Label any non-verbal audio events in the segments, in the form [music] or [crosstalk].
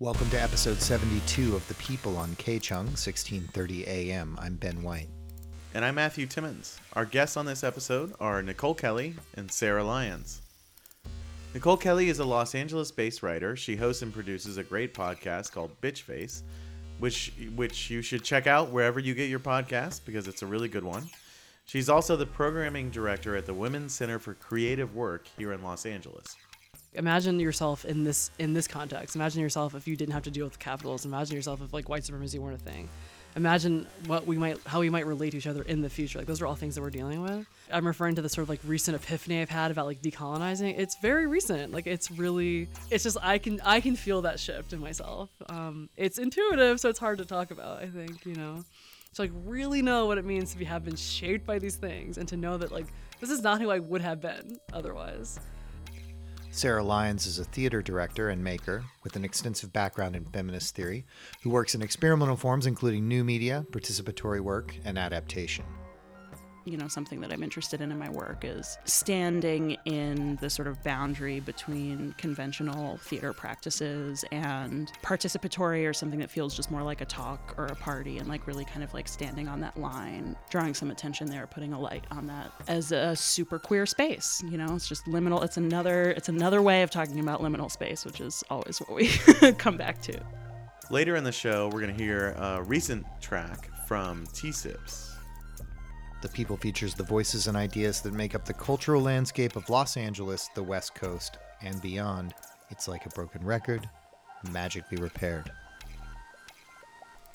Welcome to episode 72 of The People on K-Chung, 1630 AM. I'm Ben White. And I'm Matthew Timmons. Our guests on this episode are Nicole Kelly and Sara Lyons. Nicole Kelly is a Los Angeles based writer. She hosts and produces a great podcast called Bitchface, which, which you should check out wherever you get your podcast because it's a really good one. She's also the programming director at the Women's Center for Creative Work here in Los Angeles imagine yourself in this in this context. Imagine yourself if you didn't have to deal with capitalism. Imagine yourself if like white supremacy weren't a thing. Imagine what we might how we might relate to each other in the future. Like those are all things that we're dealing with. I'm referring to the sort of like recent epiphany I've had about like decolonizing. It's very recent. Like it's really it's just I can I can feel that shift in myself. Um, it's intuitive, so it's hard to talk about. I think you know to like really know what it means to be have been shaped by these things and to know that like this is not who I would have been otherwise. Sara Lyons is a theater director and maker with an extensive background in feminist theory who works in experimental forms including new media, participatory work, and adaptation you know something that i'm interested in in my work is standing in the sort of boundary between conventional theater practices and participatory or something that feels just more like a talk or a party and like really kind of like standing on that line drawing some attention there putting a light on that as a super queer space you know? It's just liminal it's another it's another way of talking about liminal space which is always what we [laughs] come back to. Later in the show we're going to hear a recent track from Teasips the People features the voices and ideas that make up the cultural landscape of Los Angeles, the West Coast, and beyond. It's like a broken record, magically repaired.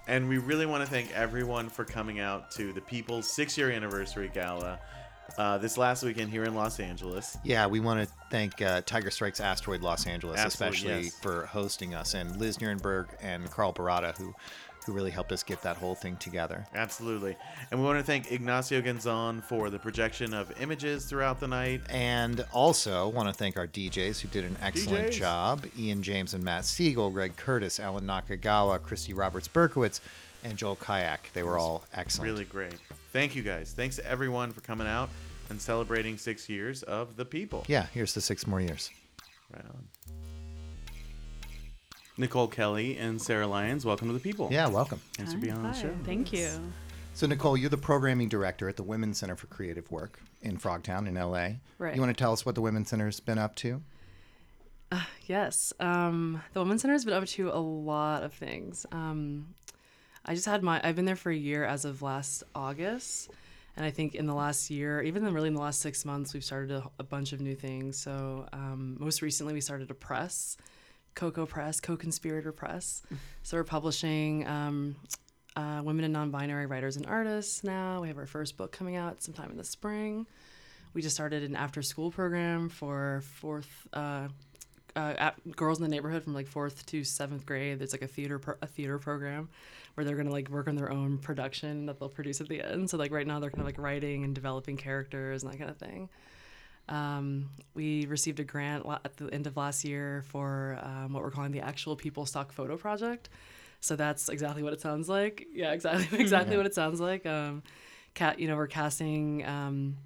And we really want to thank everyone for coming out to the People's six year anniversary gala uh, this last weekend here in Los Angeles. Yeah, we want to thank uh, Tiger Strikes Asteroid Los Angeles, Absolutely, especially yes. for hosting us, and Liz Nierenberg and Carl Barada, who who really helped us get that whole thing together. Absolutely. And we want to thank Ignacio Gonzon for the projection of images throughout the night. And also want to thank our DJs who did an excellent DJs. job Ian James and Matt Siegel, Greg Curtis, Alan Nakagawa, Christy Roberts Berkowitz, and Joel Kayak. They were all excellent. Really great. Thank you guys. Thanks to everyone for coming out and celebrating six years of the people. Yeah, here's the six more years. Right on. Nicole Kelly and Sara Lyons, welcome to the People. Yeah, welcome. Thanks for being on the show. Thank you. So, Nicole, you're the programming director at the Women's Center for Creative Work in Frogtown in LA. Right. You want to tell us what the Women's Center's been up to? Uh, yes. Um, the Women's Center has been up to a lot of things. Um, I just had my, I've been there for a year as of last August. And I think in the last year, even really in the last six months, we've started a, a bunch of new things. So, um, most recently, we started a press Coco Press, Co Conspirator Press. So we're publishing um, uh, women and non binary writers and artists now. We have our first book coming out sometime in the spring. We just started an after school program for fourth. Uh, uh, girls in the neighborhood from like fourth to seventh grade. There's like a theater pro- a theater program where they're gonna like work on their own production that they'll produce at the end. So like right now they're kind of like writing and developing characters and that kind of thing. Um, we received a grant at the end of last year for um, what we're calling the Actual People Stock Photo Project. So that's exactly what it sounds like. Yeah, exactly, [laughs] exactly yeah. what it sounds like. Um, cat, you know, we're casting um,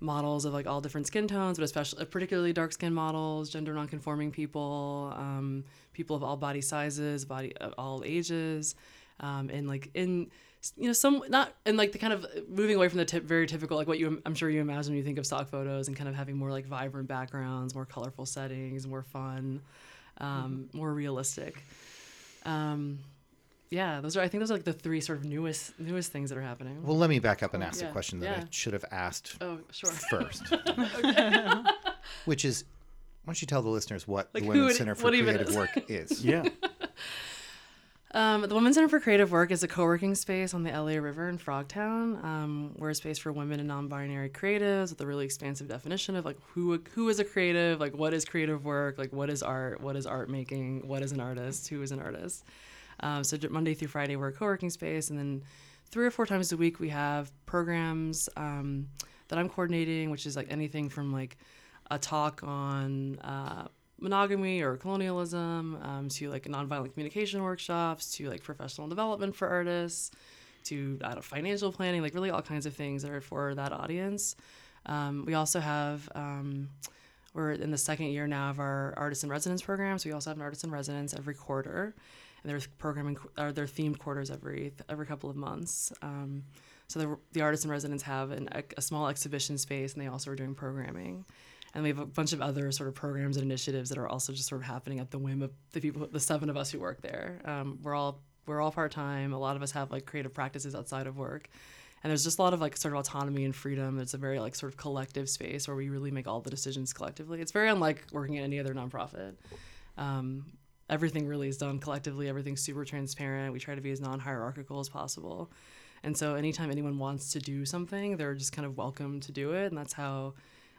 models of like all different skin tones, but especially uh, particularly dark skin models, gender nonconforming people, um, people of all body sizes, body uh, all ages, um, and like in you know some not and like the kind of moving away from the tip, very typical like what you i'm sure you imagine when you think of stock photos and kind of having more like vibrant backgrounds more colorful settings more fun um, mm-hmm. more realistic. Um, yeah those are i think those are like the three sort of newest newest things that are happening. Well let me back up and ask yeah. a question that yeah. i should have asked oh sure. [laughs] first. [laughs] [laughs] Which is why don't you tell the listeners what like the women's center for creative work is? Yeah um, the Women's Center for Creative Work is a co-working space on the LA River in Frogtown. Um, we're a space for women and non-binary creatives with a really expansive definition of like who who is a creative, like what is creative work, like what is art, what is art making, what is an artist, who is an artist. Um, so Monday through Friday we're a co-working space, and then three or four times a week we have programs um, that I'm coordinating, which is like anything from like a talk on uh, monogamy or colonialism um, to like nonviolent communication workshops to like professional development for artists to I financial planning, like really all kinds of things that are for that audience. Um, we also have um, we're in the second year now of our artist in residence program. So we also have an artist in residence every quarter, and there's programming or they're themed quarters every every couple of months. Um, so the, the artists in residence have an, a small exhibition space, and they also are doing programming. And we have a bunch of other sort of programs and initiatives that are also just sort of happening at the whim of the people, the seven of us who work there. Um, we're all we're all part time. A lot of us have like creative practices outside of work, and there's just a lot of like sort of autonomy and freedom. It's a very like sort of collective space where we really make all the decisions collectively. It's very unlike working at any other nonprofit. Um, everything really is done collectively. Everything's super transparent. We try to be as non-hierarchical as possible. And so anytime anyone wants to do something, they're just kind of welcome to do it. And that's how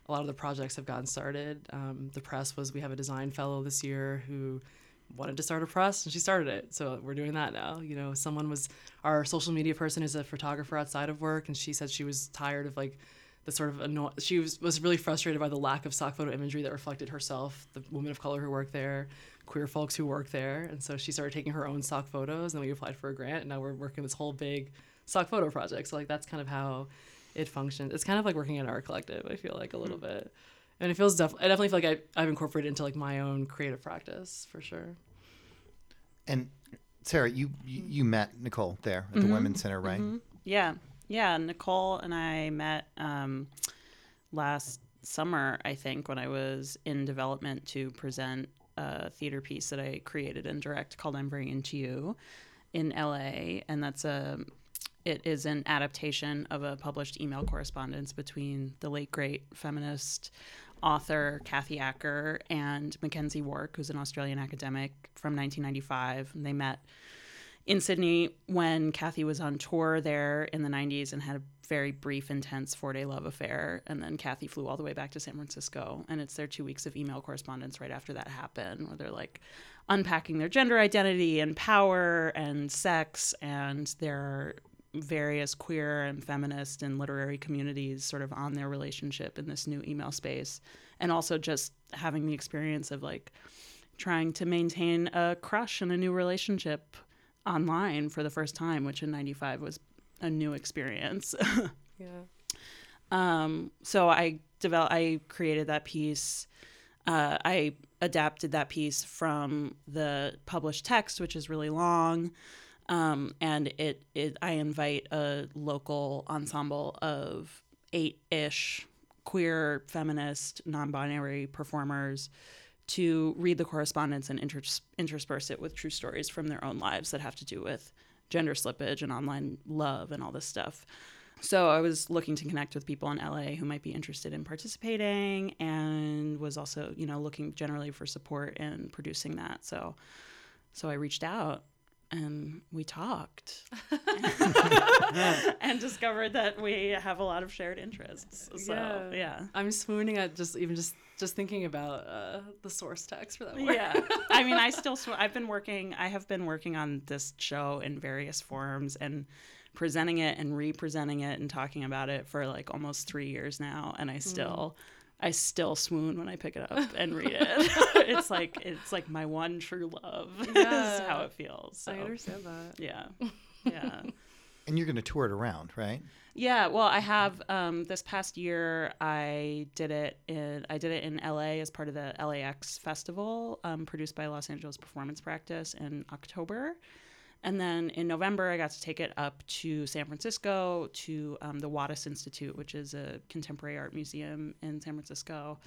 a lot of the projects have gotten started. Um, the press was we have a design fellow this year who wanted to start a press and she started it. So we're doing that now. You know, someone was our social media person is a photographer outside of work and she said she was tired of like the sort of anno- she was, was really frustrated by the lack of stock photo imagery that reflected herself, the women of color who work there, queer folks who work there. And so she started taking her own stock photos and we applied for a grant and now we're working this whole big stock photo project. So like that's kind of how it functions. It's kind of like working in art collective. I feel like a little hmm. bit, and it feels def- I definitely feel like I, I've incorporated into like my own creative practice for sure. And Sara, you you, hmm. you met Nicole there at the mm-hmm. Women's Center, right? Mm-hmm. Yeah, yeah. Nicole and I met um, last summer, I think, when I was in development to present a theater piece that I created and direct called "I'm Very Into You" in LA, and that's a it is an adaptation of a published email correspondence between the late great feminist author Kathy Acker and McKenzie Wark, who's an Australian academic from 1995. And they met in Sydney when Kathy was on tour there in the 90s and had a very brief, intense four day love affair. And then Kathy flew all the way back to San Francisco. And it's their two weeks of email correspondence right after that happened, where they're like unpacking their gender identity and power and sex and their various queer and feminist and literary communities sort of on their relationship in this new email space. And also just having the experience of like trying to maintain a crush and a new relationship online for the first time, which in 95 was a new experience. [laughs] Yeah. um, so I developed, I created that piece. Uh, I adapted that piece from the published text, which is really long. Um, and it, it, I invite a local ensemble of eight-ish queer, feminist, non-binary performers to read the correspondence and inters- intersperse it with true stories from their own lives that have to do with gender slippage and online love and all this stuff. So I was looking to connect with people in LA who might be interested in participating and was also, you know, looking generally for support in producing that. So so I reached out and we talked [laughs] and discovered that we have a lot of shared interests. So, Yeah. yeah. I'm swooning at just even just just thinking about uh, the source text for that work. Yeah. I mean, I still, sw- [laughs] I've been working, I have been working on this show in various forms and presenting it and representing it and talking about it for like almost three years now. And I still, I still swoon when I pick it up [laughs] and read it. [laughs] it's like, it's like my one true love [laughs] is Yeah. how it feels. So, I understand that. yeah. Yeah. And you're going to tour it around, right? Yeah, well, I have um, this past year. I did it in I did it in LA as part of the LAX festival, um, produced by Los Angeles Performance Practice in October, and then in November I got to take it up to San Francisco to um, the Wattis Institute, which is a contemporary art museum in San Francisco,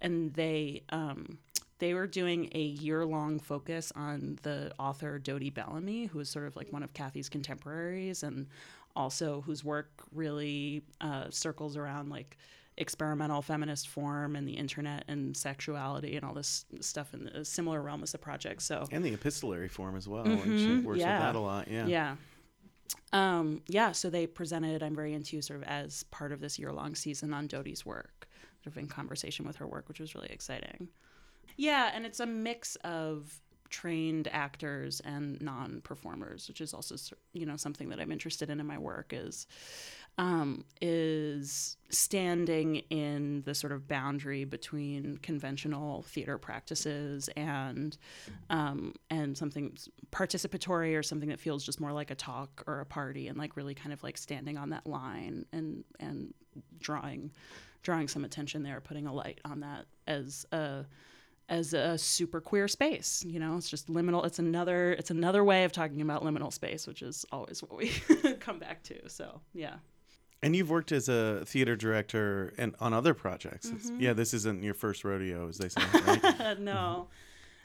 and they um, they were doing a year long focus on the author Dodie Bellamy, who is sort of like one of Kathy's contemporaries and also whose work really uh, circles around like experimental feminist form and the internet and sexuality and all this stuff in a similar realm as the project. So And the epistolary form as well. and she works yeah. with that a lot. Yeah. yeah. Um, yeah, so they presented I'm Very Into You sort of as part of this year long season on Dodie's work, sort of in conversation with her work, which was really exciting. Yeah, and it's a mix of trained actors and non performers, which is also you know something that I'm interested in in my work is um, is standing in the sort of boundary between conventional theater practices and um, and something participatory or something that feels just more like a talk or a party and like really kind of like standing on that line and and drawing drawing some attention there, putting a light on that as a as a super queer space. You know, it's just liminal. It's another it's another way of talking about liminal space, which is always what we [laughs] come back to. So yeah. And you've worked as a theater director and on other projects. Mm-hmm. Yeah, this isn't your first rodeo, as they say, right? [laughs] no,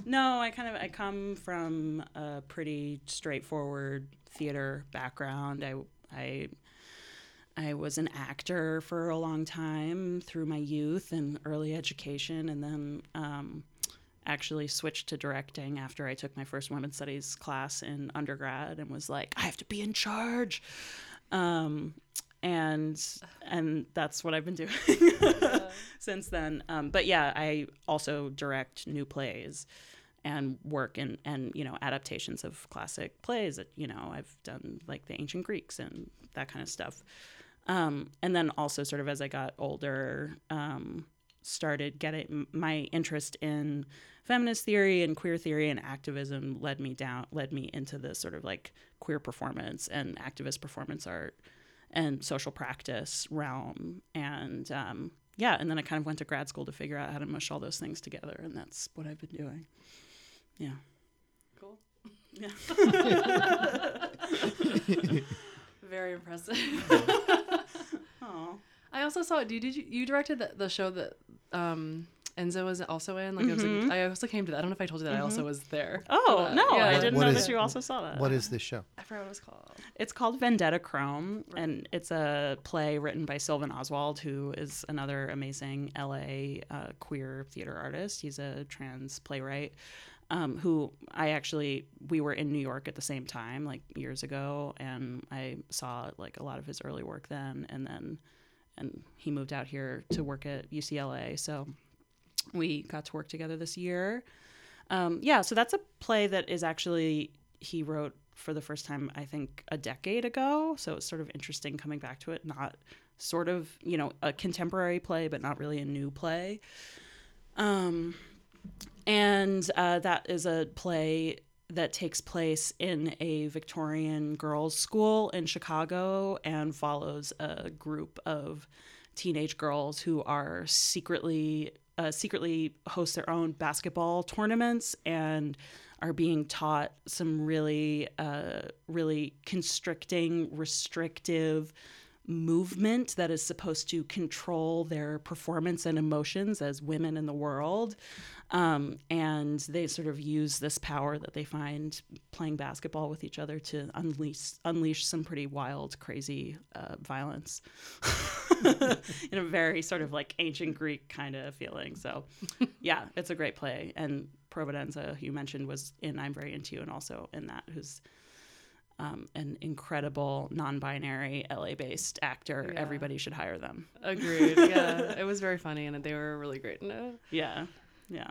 no. I kind of I come from a pretty straightforward theater background. I I I was an actor for a long time through my youth and early education, and then um, actually switched to directing after I took my first women's studies class in undergrad, and was like, I have to be in charge. Um, and and that's what I've been doing [laughs] since then. Um, but yeah, I also direct new plays and work in and you know adaptations of classic plays that you know I've done like the ancient Greeks and that kind of stuff. Um, and then also sort of as I got older, um, started getting my interest in feminist theory and queer theory and activism led me down led me into this sort of like queer performance and activist performance art and social practice realm. And um, yeah and then i kind of went to grad school to figure out how to mush all those things together and that's what i've been doing. Yeah. Cool. yeah. [laughs] [laughs] Very impressive. oh I also saw. Did you you directed the, the show that um, Enzo was also in? Like, I, Mm-hmm. like, I also came to that. I don't know if I told you that. I also was there. oh Uh, no yeah. i didn't what know is- that you also saw that What is this show? I forgot what it was called. It's called Vendetta Chrome, and it's a play written by Sylvan Oswald, who is another amazing LA uh, queer theater artist. He's a trans playwright. Um, who I actually we were in New York at the same time, like years ago, and I saw like a lot of his early work then, and then and he moved out here to work at UCLA, so we got to work together this year. Um, yeah, so that's a play that is actually he wrote for the first time I think a decade ago. So it's sort of interesting coming back to it, not sort of you know a contemporary play, but not really a new play. Um, and uh, that is a play that takes place in a Victorian girls' school in Chicago and follows a group of teenage girls who are secretly uh, secretly host their own basketball tournaments and are being taught some really uh, really constricting restrictive movement that is supposed to control their performance and emotions as women in the world. Um, and they sort of use this power that they find playing basketball with each other to unleash unleash some pretty wild, crazy uh, violence [laughs] in a very sort of like ancient Greek kind of feeling. So, yeah, it's a great play. And Providenza, you mentioned, was in I'm Very Into You and also in that, who's um, an incredible non-binary LA-based actor. Yeah. Everybody should hire them. Agreed. Yeah, [laughs] it was very funny, and they were really great in it. Yeah, yeah.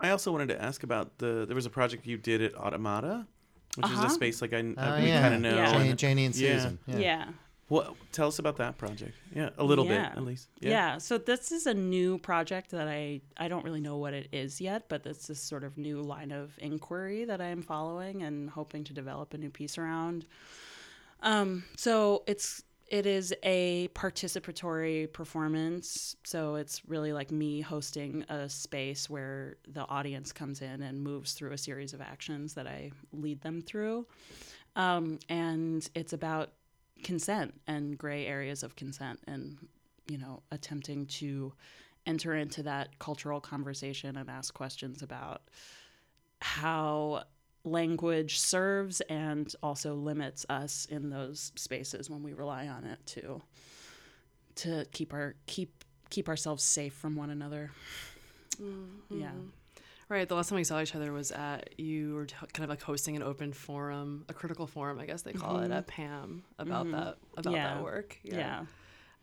I also wanted to ask about the. There was a project you did at Automata, which is Uh-huh. a space like I, Oh, I we yeah. kind of know. Yeah. Janie, and- Janie and Yeah. Susan. yeah. What? Tell us about that project. Yeah, a little Yeah. bit at least. Yeah. So this is a new project that I I don't really know what it is yet, but it's this sort of new line of inquiry that I am following and hoping to develop a new piece around. Um, so it's it is a participatory performance. So it's really like me hosting a space where the audience comes in and moves through a series of actions that I lead them through. Um, and it's about consent and gray areas of consent and you know attempting to enter into that cultural conversation and ask questions about how language serves and also limits us in those spaces when we rely on it to to keep our keep keep ourselves safe from one another. Mm-hmm. Yeah Right. The last time we saw each other was at you were t- kind of like hosting an open forum, a critical forum, I guess they call it, at Pam about that about Yeah. that work. yeah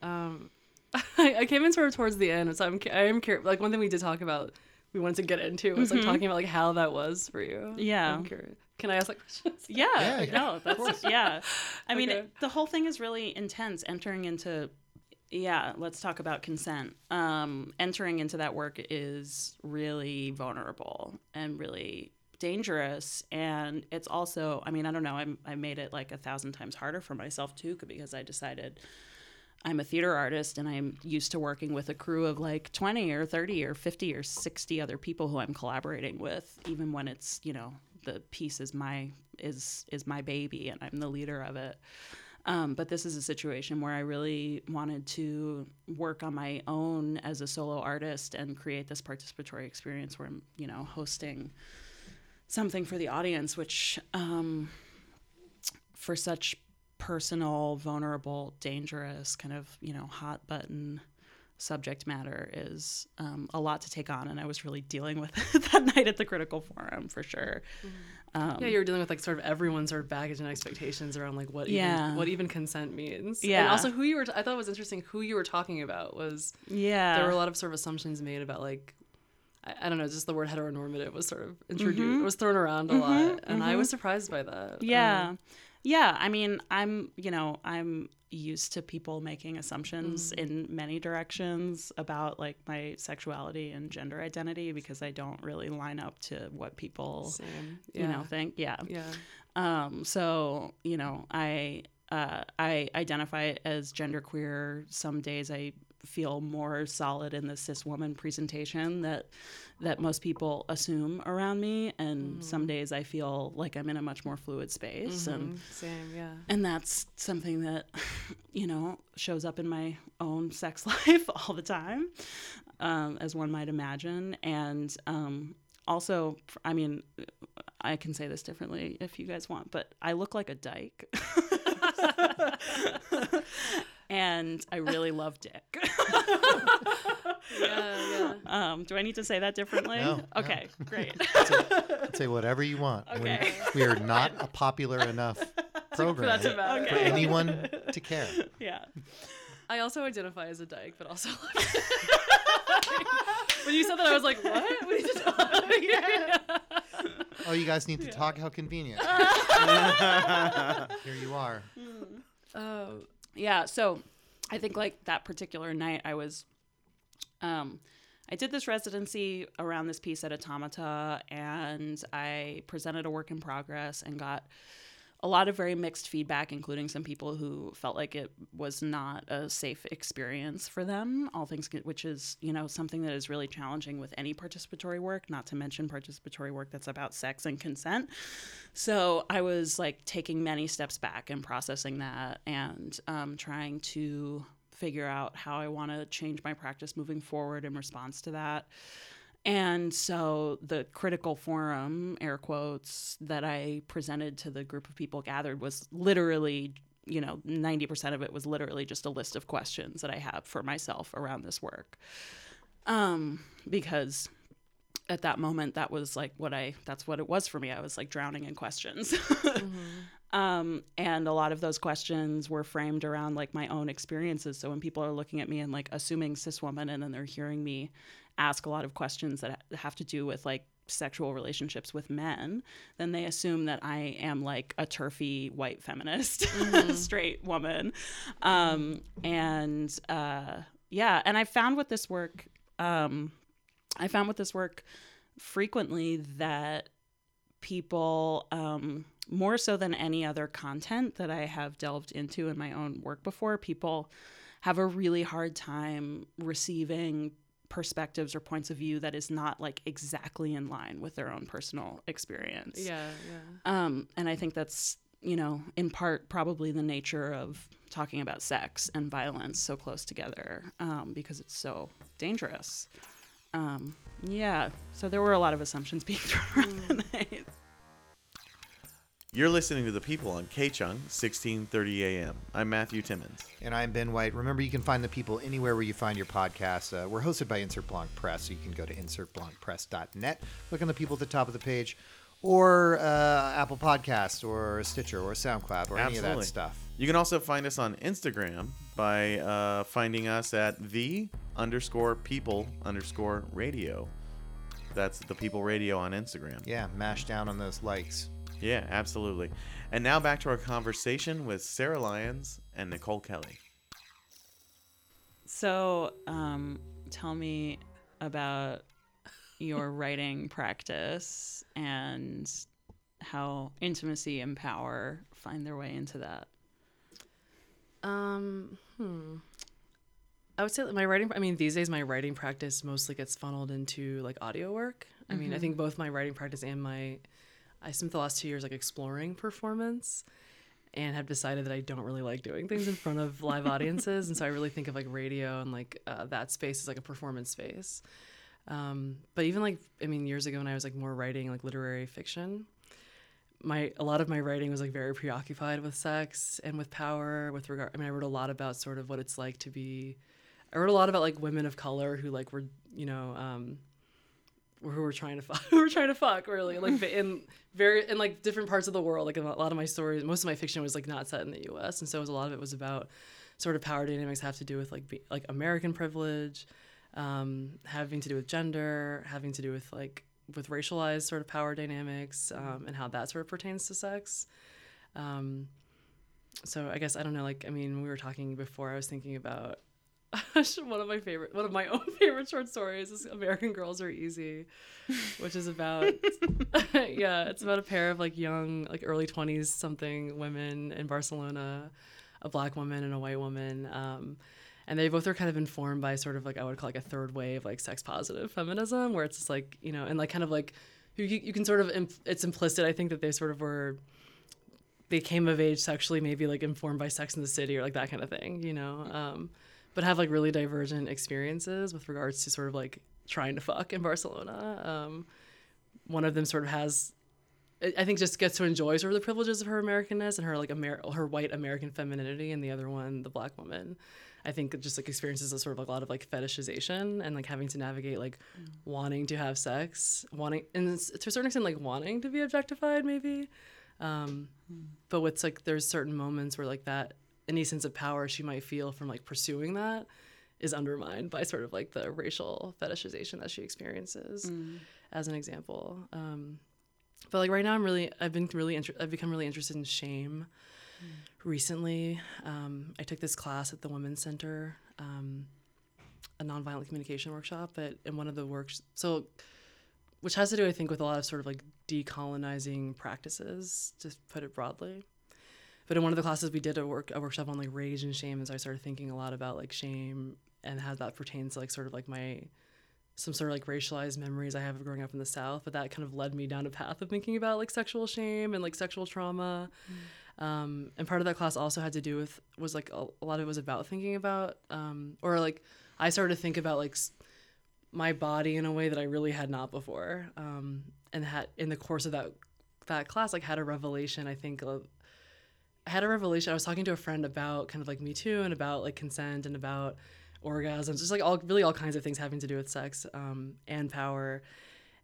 Um, [laughs] I, I came in sort of towards the end, so I'm I am curious. Like one thing we did talk about, we wanted to get into was like talking about like how that was for you. Mm-hmm. Yeah. I'm curious. Can I ask like [laughs] questions? Yeah, Yeah, yeah. no, that's yeah. I mean, Okay. it, the whole thing is really intense. Entering into, yeah, let's talk about consent. Um, entering into that work is really vulnerable and really dangerous, and it's also, I mean, I don't know, I I made it like a thousand times harder for myself too, because I decided. I'm a theater artist and I'm used to working with a crew of like 20 or 30 or 50 or 60 other people who I'm collaborating with, even when it's, you know, the piece is my is is my baby and I'm the leader of it. Um, but this is a situation where I really wanted to work on my own as a solo artist and create this participatory experience where I'm, you know, hosting something for the audience, which um, for such personal, vulnerable, dangerous, kind of, you know, hot button subject matter is um, a lot to take on. And I was really dealing with it [laughs] that night at the Critical Forum for sure. Um, yeah, you were dealing with like sort of everyone's sort of baggage and expectations around like what Yeah. even what even consent means. Yeah. and also who you were. I thought it was interesting who you were talking about was yeah. there were a lot of sort of assumptions made about like I, I don't know, just the word heteronormative was sort of introduced, Mm-hmm. was thrown around a lot, and I was surprised by that. Yeah. Um, yeah. I mean, I'm, you know, I'm used to people making assumptions in many directions about like my sexuality and gender identity because I don't really line up to what people, same. you know, think. Yeah. Yeah. Um, so, you know, I, uh, I identify as genderqueer. Some days I feel more solid in the cis woman presentation that that most people assume around me. And some days I feel like I'm in a much more fluid space and Mm, Same. Yeah. and that's something that [laughs] you know shows up in my own sex [laughs] life all the time um, as one might imagine. And um, also i mean i can say this differently if you guys want but i look like a dyke. [laughs] And i really love dick [laughs] Yeah. Yeah. um, do i need to say that differently No, no. okay great Say whatever you want. Okay. we are not a popular enough [laughs] program That's about for anyone to [laughs] care. yeah I also identify as a dyke, but also when you said that, I was like, "What? We need to talk." Oh, you guys need to talk. How convenient. Here you are. Oh, yeah so i think like that particular night i was um i did this residency around this piece at automata and i presented a work in progress and got a lot of very mixed feedback including some people who felt like it was not a safe experience for them all things which is you know something that is really challenging with any participatory work not to mention participatory work that's about sex and consent so I was like taking many steps back and processing that and um, trying to figure out how I want to change my practice moving forward in response to that. And so the critical forum, air quotes, that I presented to the group of people gathered was literally, you know, 90% of it was literally just a list of questions that I have for myself around this work. Um, because at that moment that was like what i that's what it was for me. I was like drowning in questions. [laughs] Um, and a lot of those questions were framed around like my own experiences. So when people are looking at me and like assuming cis woman and then they're hearing me ask a lot of questions that have to do with like sexual relationships with men then they assume that i am like a TERFy white feminist [laughs] straight woman. Um, and uh, yeah and i found with this work um, I found with this work frequently that people, um, more so than any other content that I have delved into in my own work before, people have a really hard time receiving perspectives or points of view that is not like exactly in line with their own personal experience. yeah, yeah. Um, and I think that's, you know, in part probably the nature of talking about sex and violence so close together um, because it's so dangerous. Um, yeah, so there were a lot of assumptions being [laughs] thrown around that night. You're listening to The People on K-Chung, 1630 AM. I'm Matthew Timmons. And I'm Ben White. Remember, you can find the people anywhere where you find your podcasts. Uh, we're hosted by Insert Blanc Press, so you can go to insertblancpress.net, look on the people at the top of the page, or uh, Apple Podcast, or Stitcher, or SoundCloud, or any of that stuff. You can also find us on Instagram by uh, finding us at the underscore people underscore radio. That's the people radio on Instagram. Yeah, mash down on those likes. Yeah, absolutely. And now back to our conversation with Sara Lyons and Nicole Kelly. So, um, tell me about your [laughs] writing practice and how intimacy and power find their way into that. Um, hmm. I would say that my writing. I mean, these days my writing practice mostly gets funneled into like audio work. I mean, I think both my writing practice and my, I spent the last two years like exploring performance, and have decided that I don't really like doing things in front of live [laughs] audiences, and so I really think of like radio and like uh, that space as like a performance space. Um, but even like I mean, years ago when I was like more writing like literary fiction, my a lot of my writing was like very preoccupied with sex and with power with regard i mean i wrote a lot about sort of what it's like to be i wrote a lot about like women of color who like were you know um who were trying to fuck [laughs] who were trying to fuck really like in very in like different parts of the world like a lot of my stories most of my fiction was like not set in the us and so was a lot of it was about sort of power dynamics have to do with like be, like american privilege um having to do with gender having to do with like with racialized sort of power dynamics um, and how that sort of pertains to sex. Um, so I guess I don't know. Like I mean, we were talking before. I was thinking about [laughs] one of my favorite, one of my [laughs] own favorite short stories is "American Girls Are Easy," which is about [laughs] yeah, it's about a pair of like young, like early twenties something women in Barcelona, a black woman and a white woman. Um, and they both are kind of informed by sort of like I would call like a third wave like sex positive feminism, where it's just like you know, and like kind of like you, you can sort of imp- it's implicit. I think that they sort of were they came of age sexually, maybe like informed by Sex in the City or like that kind of thing, you know, um, but have like really divergent experiences with regards to sort of like trying to fuck in Barcelona. Um, one of them sort of has I think just gets to enjoy sort of the privileges of her Americanness and her like Amer- her white American femininity, and the other one, the black woman, I think just like experiences a sort of like a lot of like fetishization and like having to navigate like mm. wanting to have sex, wanting and to a certain extent like wanting to be objectified maybe. Um, mm. But what's like there's certain moments where like that any sense of power she might feel from like pursuing that is undermined by sort of like the racial fetishization that she experiences, mm. as an example. Um, but like right now, I'm really I've been really inter- I've become really interested in shame recently. Um, I took this class at the Women's Center, um, a nonviolent communication workshop. But in one of the works, so which has to do, I think, with a lot of sort of like decolonizing practices, to put it broadly. But in one of the classes, we did a work a workshop on like rage and shame, as I started thinking a lot about like shame and how that pertains to like sort of like my some sort of like racialized memories I have of growing up in the South, but that kind of led me down a path of thinking about like sexual shame and like sexual trauma. Mm. Um, and part of that class also had to do with was like a, a lot of it was about thinking about um, or like I started to think about like my body in a way that I really had not before. Um, and had in the course of that that class like had a revelation. I think uh, I had a revelation. I was talking to a friend about kind of like Me Too and about like consent and about orgasms, just like all really all kinds of things having to do with sex um, and power.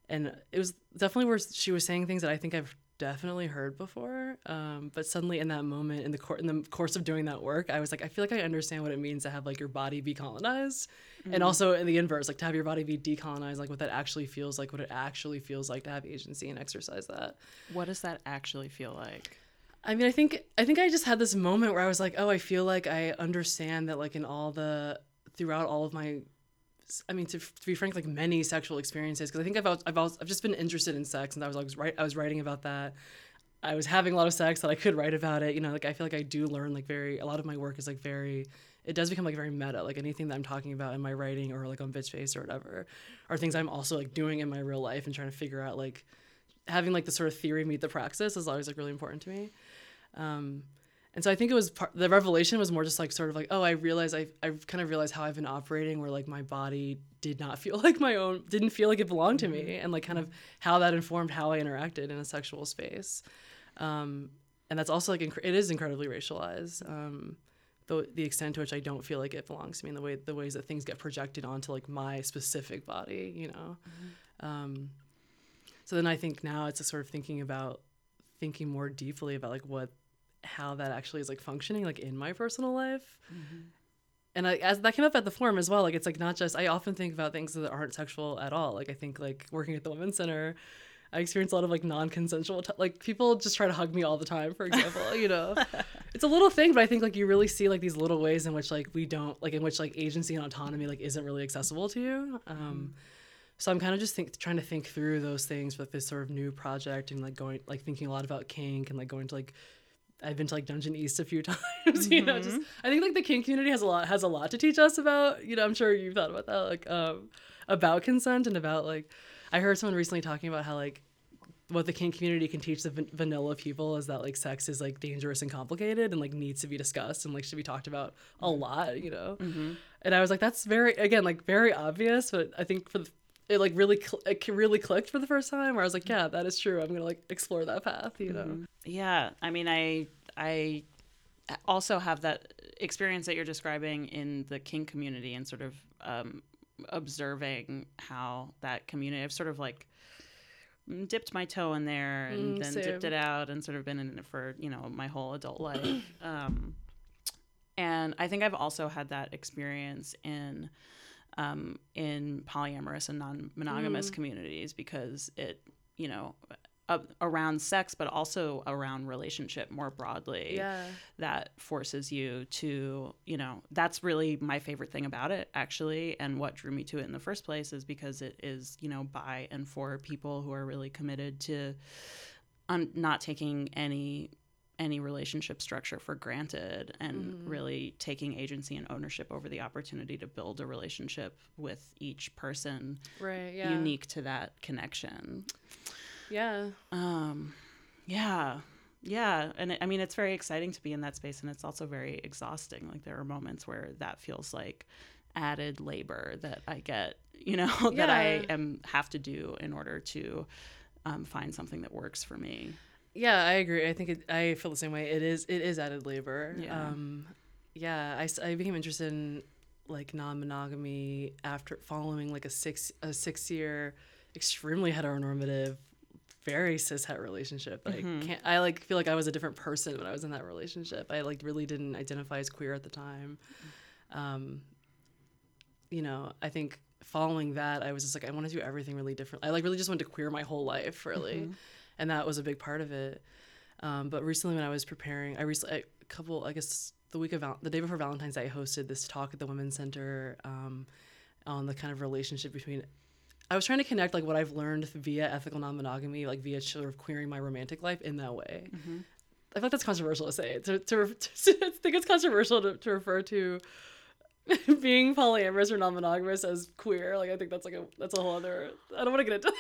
And it was definitely where she was saying things that I think I've definitely heard before. Um, but suddenly in that moment, in the cor- in the course of doing that work, I was like, I feel like I understand what it means to have like your body be colonized, mm-hmm. and also in the inverse, like to have your body be decolonized, like what that actually feels like, what it actually feels like to have agency and exercise that. What does that actually feel like? I mean, I think I think I just had this moment where I was like, oh, I feel like I understand that like in all the throughout all of my I mean, to, to be frank, like many sexual experiences, because I think I've I've also, I've just been interested in sex, and I was was right I was writing about that. I was having a lot of sex that I could write about it. You know, like I feel like I do learn like very a lot of my work is like very it does become like very meta. Like anything that I'm talking about in my writing or like on Bitchface or whatever are things I'm also like doing in my real life and trying to figure out like having like the sort of theory meet the praxis is always like really important to me. Um, and so I think it was part, the revelation was more just like sort of like, oh, I realized I I kind of realized how I've been operating where like my body did not feel [laughs] like my own, didn't feel like it belonged to me, mm-hmm. and like kind of how that informed how I interacted in a sexual space. Um, and that's also like it is incredibly racialized. Um, the, the extent to which I don't feel like it belongs to me, and the way the ways that things get projected onto like my specific body, you know. Mm-hmm. Um, so then I think now it's a sort of thinking about thinking more deeply about like what how that actually is like functioning like in my personal life. Mm-hmm. And I, as that came up at the forum as well, like it's like not just I often think about things that aren't sexual at all. Like I think like working at the women's center, I experience a lot of like non-consensual t- like people just try to hug me all the time, for example, you know. [laughs] it's a little thing, but I think like you really see like these little ways in which like we don't like in which like agency and autonomy like isn't really accessible to you. Um, mm-hmm. So I'm kind of just think, trying to think through those things with this sort of new project and like going like thinking a lot about kink and like going to like I've been to like Dungeon East a few [laughs] times. You know, just mm-hmm. I think like the kink community has a lot has a lot to teach us about. You know, I'm sure you've thought about that, like um, about consent and about like I heard someone recently talking about how like what the kink community can teach the van- vanilla people is that like sex is like dangerous and complicated and like needs to be discussed and like should be talked about a mm-hmm. lot. You know, mm-hmm. and I was like, that's very again like very obvious, but I think for the it like really cl- it really clicked for the first time where I was like, yeah, that is true. I'm gonna like explore that path. You know. Yeah, I mean, I I also have that experience that you're describing in the kink community and sort of um, observing how that community. I've sort of like dipped my toe in there and Mm, then dipped it out and sort of been in it for you know my whole adult life. [clears throat] um, and I think I've also had that experience in um, in polyamorous and non-monogamous communities because it you know uh, around sex but also around relationship more broadly Yeah. that forces you to you know that's really my favorite thing about it actually and what drew me to it in the first place is because it is you know by and for people who are really committed to not taking any any relationship structure for granted and really taking agency and ownership over the opportunity to build a relationship with each person Right. Yeah. unique to that connection Yeah. um, yeah, yeah, and it, I mean it's very exciting to be in that space, and it's also very exhausting. Like there are moments where that feels like added labor that I get, you know, [laughs] that I am have to do in order to um, find something that works for me. Yeah, I agree. I think it, I feel the same way. It is it is added labor. Yeah. Um, yeah. I, I became interested in like non-monogamy after following like a six a six year extremely heteronormative very cis het relationship that I can't I like feel like I was a different person when I was in that relationship. I like really didn't identify as queer at the time. Um, you know, I think following that, I was just like, I want to do everything really different. I like really just wanted to queer my whole life, really, and that was a big part of it. Um, but recently, when I was preparing, I recently a couple, I guess, the week of Val- the day before Valentine's Day, I hosted this talk at the Women's Center um, on the kind of relationship between. I was trying to connect like what I've learned via ethical non-monogamy, like via sort of queering my romantic life in that way. I feel like that's controversial to say. To, [laughs] to, to, I think it's controversial to, to refer to [laughs] being polyamorous or non-monogamous as queer. Like I think that's like a that's a whole other. I don't want to get into.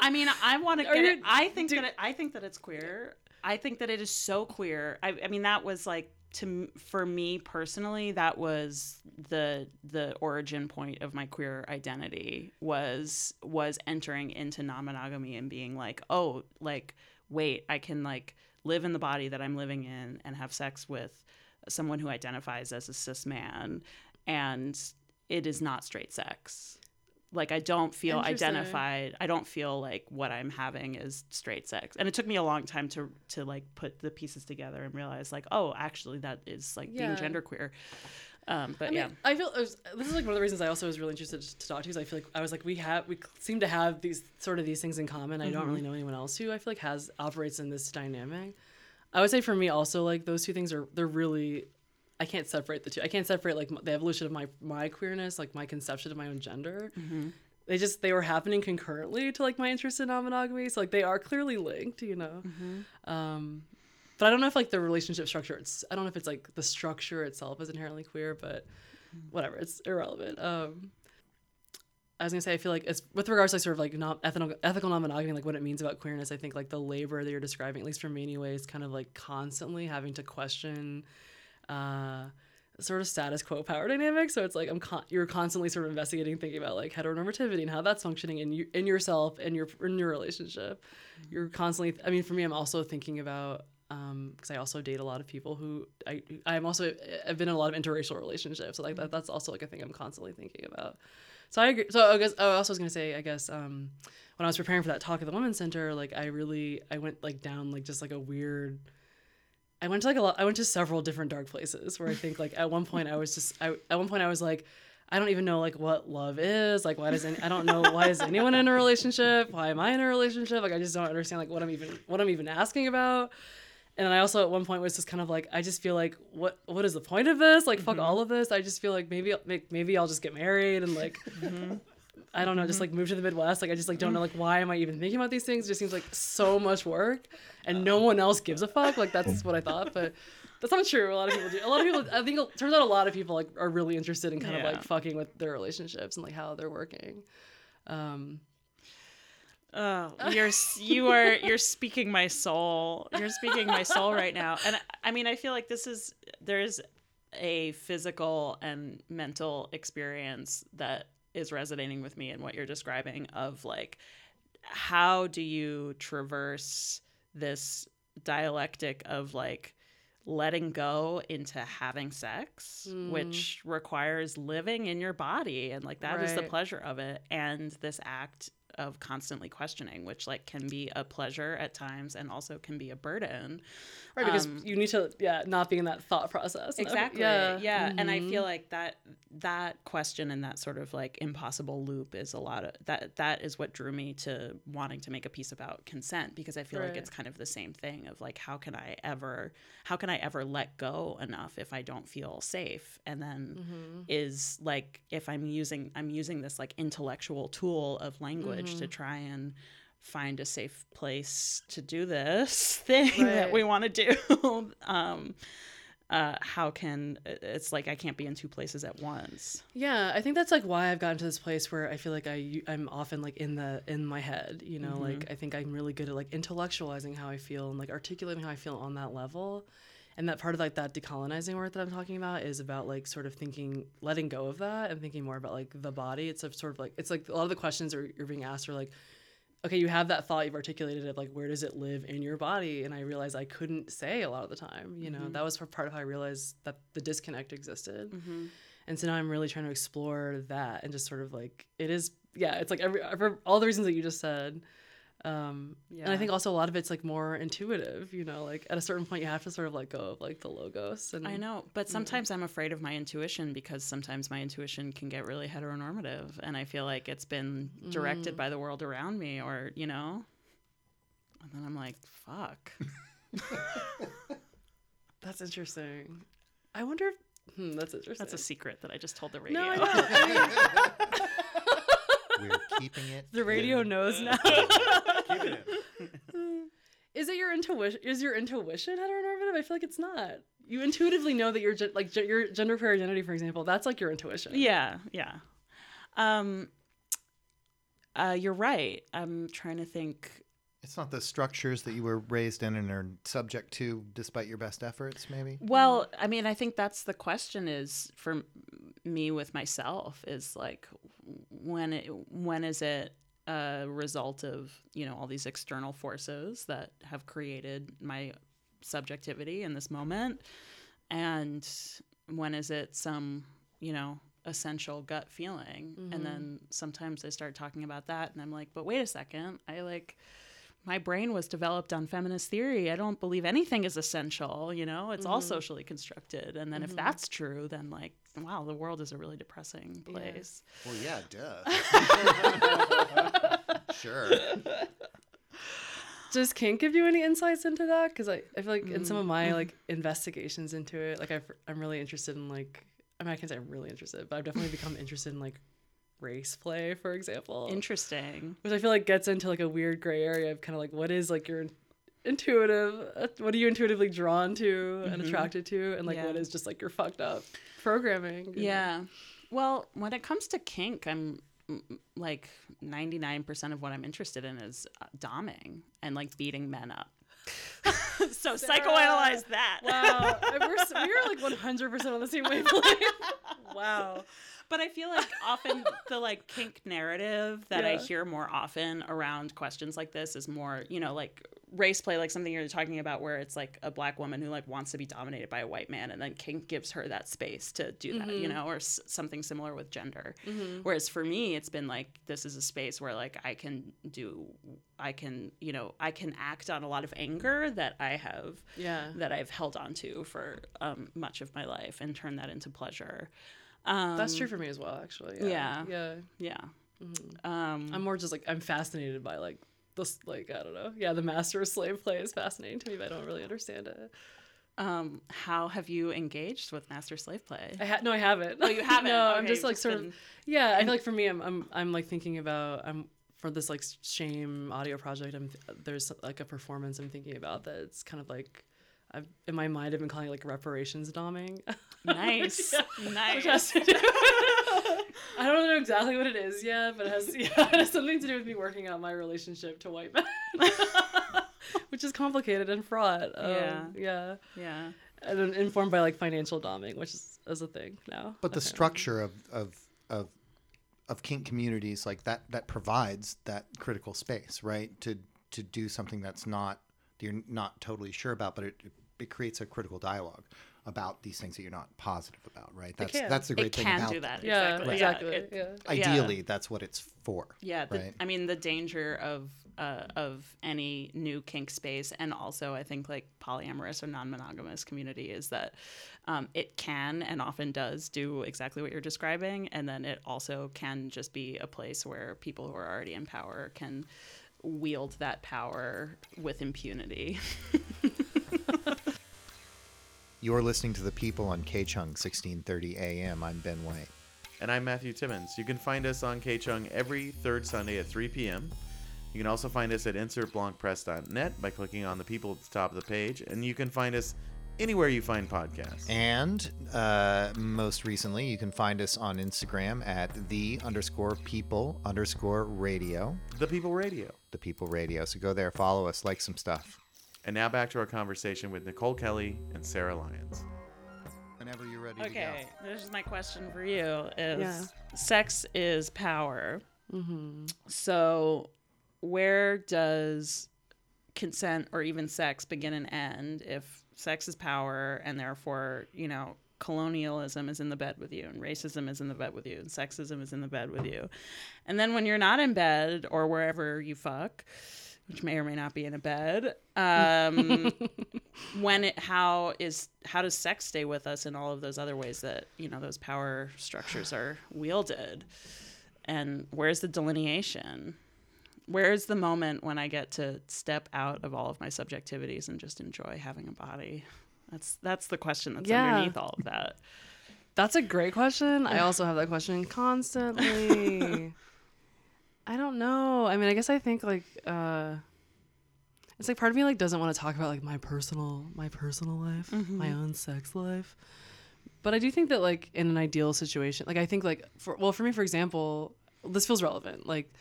I mean, I want to get it. I think do- that it, I think that it's queer. I think that it is so queer. I, I mean, that was like to for me personally, that was the the origin point of my queer identity was was entering into non-monogamy and being like, oh, like wait, I can like live in the body that I'm living in and have sex with someone who identifies as a cis man, and it is not straight sex. Like I don't feel identified. I don't feel like what I'm having is straight sex. And it took me a long time to to like put the pieces together and realize like, oh, actually that is like Yeah. being genderqueer. Um, but I mean, yeah. I feel was, this is like one of the reasons I also was really interested to talk to you. Is I feel like I was like we have we seem to have these sort of these things in common. I don't really know anyone else who I feel like has operates in this dynamic. I would say for me also like those two things are they're really I can't separate the two. I can't separate like the evolution of my my queerness, like my conception of my own gender. They just they were happening concurrently to like my interest in non-monogamy. So like they are clearly linked, you know. Um, but I don't know if like the relationship structure. It's I don't know if it's like the structure itself is inherently queer, but whatever. It's irrelevant. Um, I was gonna say I feel like it's with regards to like, sort of like not ethical ethical non-monogamy, like what it means about queerness. I think like the labor that you're describing, at least for me anyway, is kind of like constantly having to question. Uh, sort of status quo power dynamic. So it's like i'm con- you're constantly sort of investigating thinking about like heteronormativity and how that's functioning in you in yourself and your in your relationship. You're constantly i mean for me i'm also thinking about um because i also date a lot of people who i i'm also i've been in a lot of interracial relationships. So like that, that's also like a thing i'm constantly thinking about. So i agree so i guess i also was going to say i guess um when i was preparing for that talk at the women's center like i really i went like down like just like a weird I went to like a lot. I went to several different dark places where I think like at one point I was just I at one point I was like I don't even know like what love is like why does any, I don't know why is anyone in a relationship? Why am I in a relationship? Like I just don't understand like what I'm even what I'm even asking about. And then I also at one point was just kind of like I just feel like what what is the point of this? Like fuck mm-hmm. all of this. I just feel like maybe maybe maybe I'll just get married and like mm-hmm. I don't know, just like moved to the Midwest. Like I just like don't know like why am I even thinking about these things? It just seems like so much work, and no one else gives a fuck. Like that's what I thought, but that's not true. A lot of people do. A lot of people. I think it turns out a lot of people like are really interested in kind of like fucking with their relationships and like how they're working. Um, Oh, you're you are you're speaking my soul. You're speaking my soul right now. And I- I mean, I feel like this is there is a physical and mental experience that is resonating with me in what you're describing of like how do you traverse this dialectic of like letting go into having sex mm. which requires living in your body and like that is the pleasure of it and this act of constantly questioning which like can be a pleasure at times and also can be a burden right, because Um, you need to yeah not be in that thought process. exactly Yeah. yeah, and i feel like that that question and that sort of like impossible loop is a lot of that that is what drew me to wanting to make a piece about consent because i feel like it's kind of the same thing of like how can i ever how can i ever let go enough if i don't feel safe and then Mm-hmm. is like if i'm using i'm using this like intellectual tool of language Mm-hmm. To try and find a safe place to do this [laughs] thing that we want to do. [laughs] Um uh how can it's like i can't be in two places at once. Yeah, I think that's like why I've gotten to this place where I feel like I I'm often like in the in my head, you know, like I think I'm really good at like intellectualizing how I feel and like articulating how I feel on that level. And that part of like that decolonizing work that I'm talking about is about like sort of thinking, letting go of that and thinking more about like the body. It's a sort of like it's like a lot of the questions are you're being asked are like, okay, you have that thought, you've articulated it, like where does it live in your body? And I realized I couldn't say a lot of the time. You know, mm-hmm. that was part of how I realized that the disconnect existed. Mm-hmm. And so now I'm really trying to explore that and just sort of like it is yeah, it's like every, every all the reasons that you just said. Um and I think also a lot of it's like more intuitive, you know, like at a certain point you have to sort of let go of like the logos and i know but sometimes i'm afraid of my intuition because sometimes my intuition can get really heteronormative and i feel like it's been directed by the world around me or you know and then i'm like fuck [laughs] that's interesting. I wonder if hmm, that's interesting. that's a secret that i just told the radio no, I know. [laughs] We're keeping it. the radio knows now. Keeping it. [laughs] Is it your intuition? Is your intuition heteronormative? I feel like it's not. You intuitively know that your gen- like ge- your gender queer identity, for example, that's like your intuition. Yeah, yeah. Um, uh, you're right. I'm trying to think. It's not the structures that you were raised in and are subject to despite your best efforts, maybe? Well, I mean, I think that's the question is for m- me with myself is like when it, when is it a result of you know all these external forces that have created my subjectivity in this moment, and when is it some you know essential gut feeling and then mm-hmm. sometimes i start talking about that and i'm like but wait a second i like my brain was developed on feminist theory. I don't believe anything is essential, you know? It's all mm-hmm. socially constructed. And then if mm-hmm. that's true, then like, wow, the world is a really depressing place. Well, yeah, [laughs] duh. sure. Does kink give you any insights into that? Because I, I feel like in some of my mm. like investigations into it, like I've, I'm really interested in like I mean I can't say I'm really interested, but I've definitely become interested in like race play, for example, Interesting. which I feel like gets into like a weird gray area of kind of like what is like your intuitive, uh, what are you intuitively drawn to and attracted to, and like Yeah. what is just like your fucked up programming. you know? Yeah. Well, when it comes to kink, I'm mm, like 99% of what I'm interested in is uh, doming and like beating men up. [laughs] so psychoanalyze that. Wow, we're we're like 100 percent on the same wavelength. [laughs] wow. But I feel like often the like kink narrative that I hear more often around questions like this is more, you know, like race play, like something you're talking about where it's like a black woman who like wants to be dominated by a white man and then kink gives her that space to do that, you know, or s- something similar with gender. Whereas for me, it's been like this is a space where like I can do I can, you know, I can act on a lot of anger that I have Yeah. that I've held on to for um, much of my life and turn that into pleasure. Um, That's true for me as well, actually. yeah. Yeah. Yeah. Um, I'm more just like I'm fascinated by like this like I don't know. Yeah, the master slave play is fascinating to me, but I don't really understand it. Um, how have you engaged with master slave play? I ha- no, I haven't. Oh, you haven't? [laughs] no, I'm just like just sort been- of. Yeah, I feel like for me, I'm I'm I'm like thinking about I'm for this like shame audio project. I'm there's like a performance I'm thinking about that's kind of like. I've, in my mind, I've been calling it like reparations doming. [laughs] Nice, nice. Which has to do- [laughs] I don't know exactly what it is yet, but it has, [laughs] yeah, it has something to do with me working out my relationship to white men, which is complicated and fraught. Um, Yeah. yeah, yeah. and then informed by like financial doming, which is, is a thing now. But the structure of of of of kink communities like that that provides that critical space, right? To to do something that's not you're not totally sure about, but it it creates a critical dialogue about these things that you're not positive about, right? That's can. that's the great It thing can about do that. Yeah, exactly. exactly. It- yeah. Ideally, that's what it's for. Yeah, the, right? I mean the danger of uh, of any new kink space, and also I think like polyamorous or non-monogamous community is that um, it can and often does do exactly what you're describing, and then it also can just be a place where people who are already in power can wield that power with impunity. [laughs] You're listening to the people on KCHUNG 1630 AM. I'm Ben White. And I'm Matthew Timmons. You can find us on KCHUNG every third Sunday at 3 p.m. You can also find us at insertblancpress.net by clicking on the people at the top of the page, and you can find us anywhere you find podcasts. And uh, most recently, you can find us on Instagram at the underscore people underscore radio, The People Radio. The people radio. So go there, follow us, like some stuff. And now back to our conversation with Nicole Kelly and Sara Lyons. Whenever you're ready Okay, this is my question for you: Is Yeah. sex is power? Mm-hmm. So, where does consent or even sex begin and end? If sex is power, and therefore, you know, colonialism is in the bed with you, and racism is in the bed with you, and sexism is in the bed with you, and then when you're not in bed or wherever you fuck. Which may or may not be in a bed. Um, [laughs] when it how is how does sex stay with us in all of those other ways that you know those power structures are wielded and where's the delineation where's the moment when i get to step out of all of my subjectivities and just enjoy having a body that's that's the question that's Yeah. underneath all of that [laughs] That's a great question. I also have that question constantly. [laughs] I don't know. I mean, I guess I think like uh it's like part of me like doesn't want to talk about like my personal my personal life, my own sex life. But I do think that like in an ideal situation, like I think like for well for me for example, this feels relevant. Like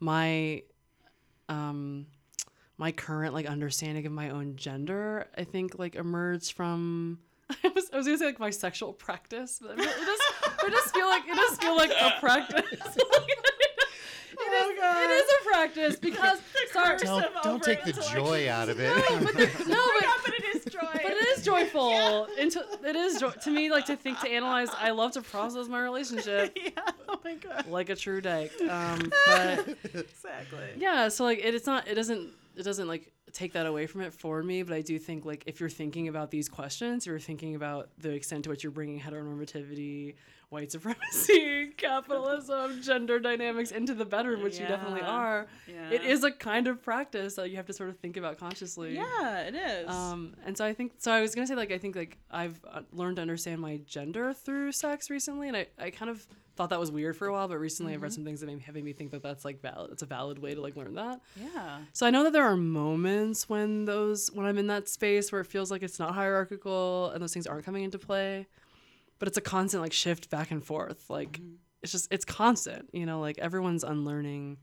my um my current like understanding of my own gender, I think like emerged from [laughs] I was, I was gonna say like my sexual practice, but it does, it does feel like it does feel like a practice. [laughs] It is, it is a practice because sorry, Don't, don't take the joy out of it. no, [laughs] but it is joy but it is joyful. Into it is joy, to me like to think to analyze. I love to process my relationship yeah oh my god like a true dyke. Um, but exactly yeah, so like it, it's not. It doesn't. It doesn't like take that away from it for me. But I do think like if you're thinking about these questions, you're thinking about the extent to which you're bringing heteronormativity, white supremacy, [laughs] capitalism, gender dynamics into the bedroom, which you definitely are. Yeah. It is a kind of practice that you have to sort of think about consciously. yeah it is Um, and so I think so. I was gonna say like I think like I've uh, learned to understand my gender through sex recently, and I, I kind of thought that was weird for a while, but recently I've read some things that have made me think that that's like valid. It's a valid way to like learn that. yeah So I know that there are moments when those when I'm in that space where it feels like it's not hierarchical and those things aren't coming into play, but it's a constant like shift back and forth. Like it's just it's constant. You know, like everyone's unlearning